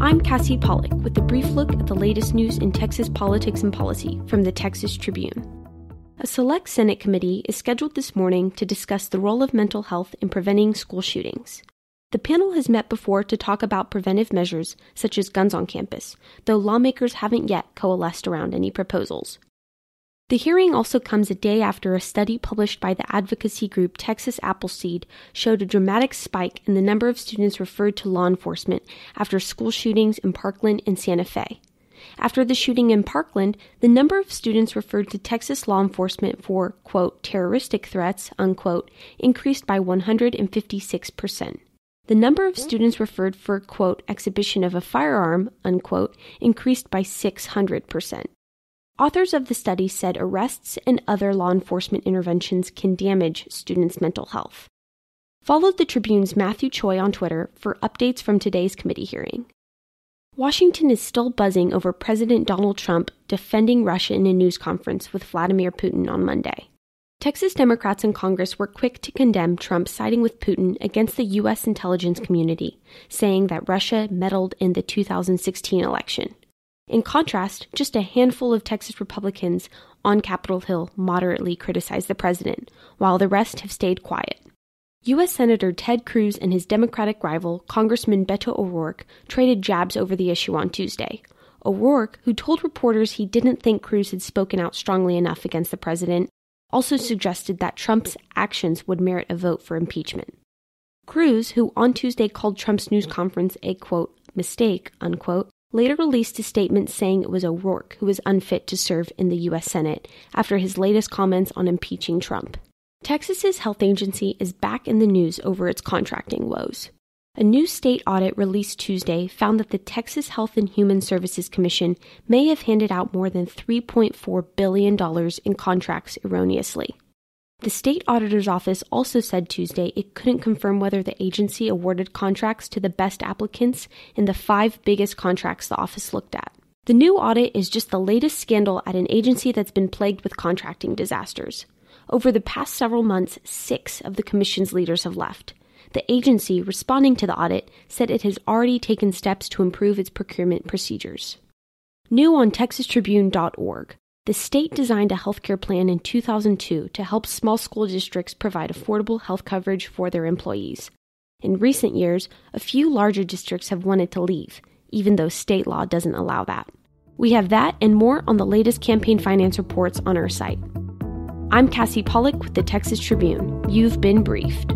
I'm Cassie Pollock with a brief look at the latest news in Texas politics and policy from the Texas Tribune. A select Senate committee is scheduled this morning to discuss the role of mental health in preventing school shootings. The panel has met before to talk about preventive measures such as guns on campus, though lawmakers haven't yet coalesced around any proposals. The hearing also comes a day after a study published by the advocacy group Texas Appleseed showed a dramatic spike in the number of students referred to law enforcement after school shootings in Parkland and Santa Fe. After the shooting in Parkland, the number of students referred to Texas law enforcement for, quote, terroristic threats, unquote, increased by 156%. The number of students referred for, quote, exhibition of a firearm, unquote, increased by 600%. Authors of the study said arrests and other law enforcement interventions can damage students' mental health. Follow the Tribune's Matthew Choi on Twitter for updates from today's committee hearing. Washington is still buzzing over President Donald Trump defending Russia in a news conference with Vladimir Putin on Monday. Texas Democrats in Congress were quick to condemn Trump siding with Putin against the U.S. intelligence community, saying that Russia meddled in the 2016 election. In contrast, just a handful of Texas Republicans on Capitol Hill moderately criticized the president, while the rest have stayed quiet. U.S. Senator Ted Cruz and his Democratic rival, Congressman Beto O'Rourke, traded jabs over the issue on Tuesday. O'Rourke, who told reporters he didn't think Cruz had spoken out strongly enough against the president, also suggested that Trump's actions would merit a vote for impeachment. Cruz, who on Tuesday called Trump's news conference a quote, mistake, unquote, later released a statement saying it was O'Rourke who was unfit to serve in the U.S. Senate after his latest comments on impeaching Trump. Texas's health agency is back in the news over its contracting woes. A new state audit released Tuesday found that the Texas Health and Human Services Commission may have handed out more than $3.4 billion in contracts erroneously. The state auditor's office also said Tuesday it couldn't confirm whether the agency awarded contracts to the best applicants in the five biggest contracts the office looked at. The new audit is just the latest scandal at an agency that's been plagued with contracting disasters. Over the past several months, six of the commission's leaders have left. The agency, responding to the audit, said it has already taken steps to improve its procurement procedures. New on TexasTribune.org. The state designed a healthcare plan in 2002 to help small school districts provide affordable health coverage for their employees. In recent years, a few larger districts have wanted to leave, even though state law doesn't allow that. We have that and more on the latest campaign finance reports on our site. I'm Cassie Pollock with the Texas Tribune. You've been briefed.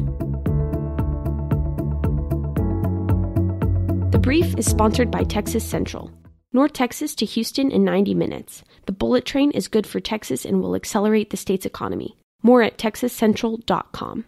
The brief is sponsored by Texas Central. North Texas to Houston in 90 minutes. The bullet train is good for Texas and will accelerate the state's economy. More at texascentral.com.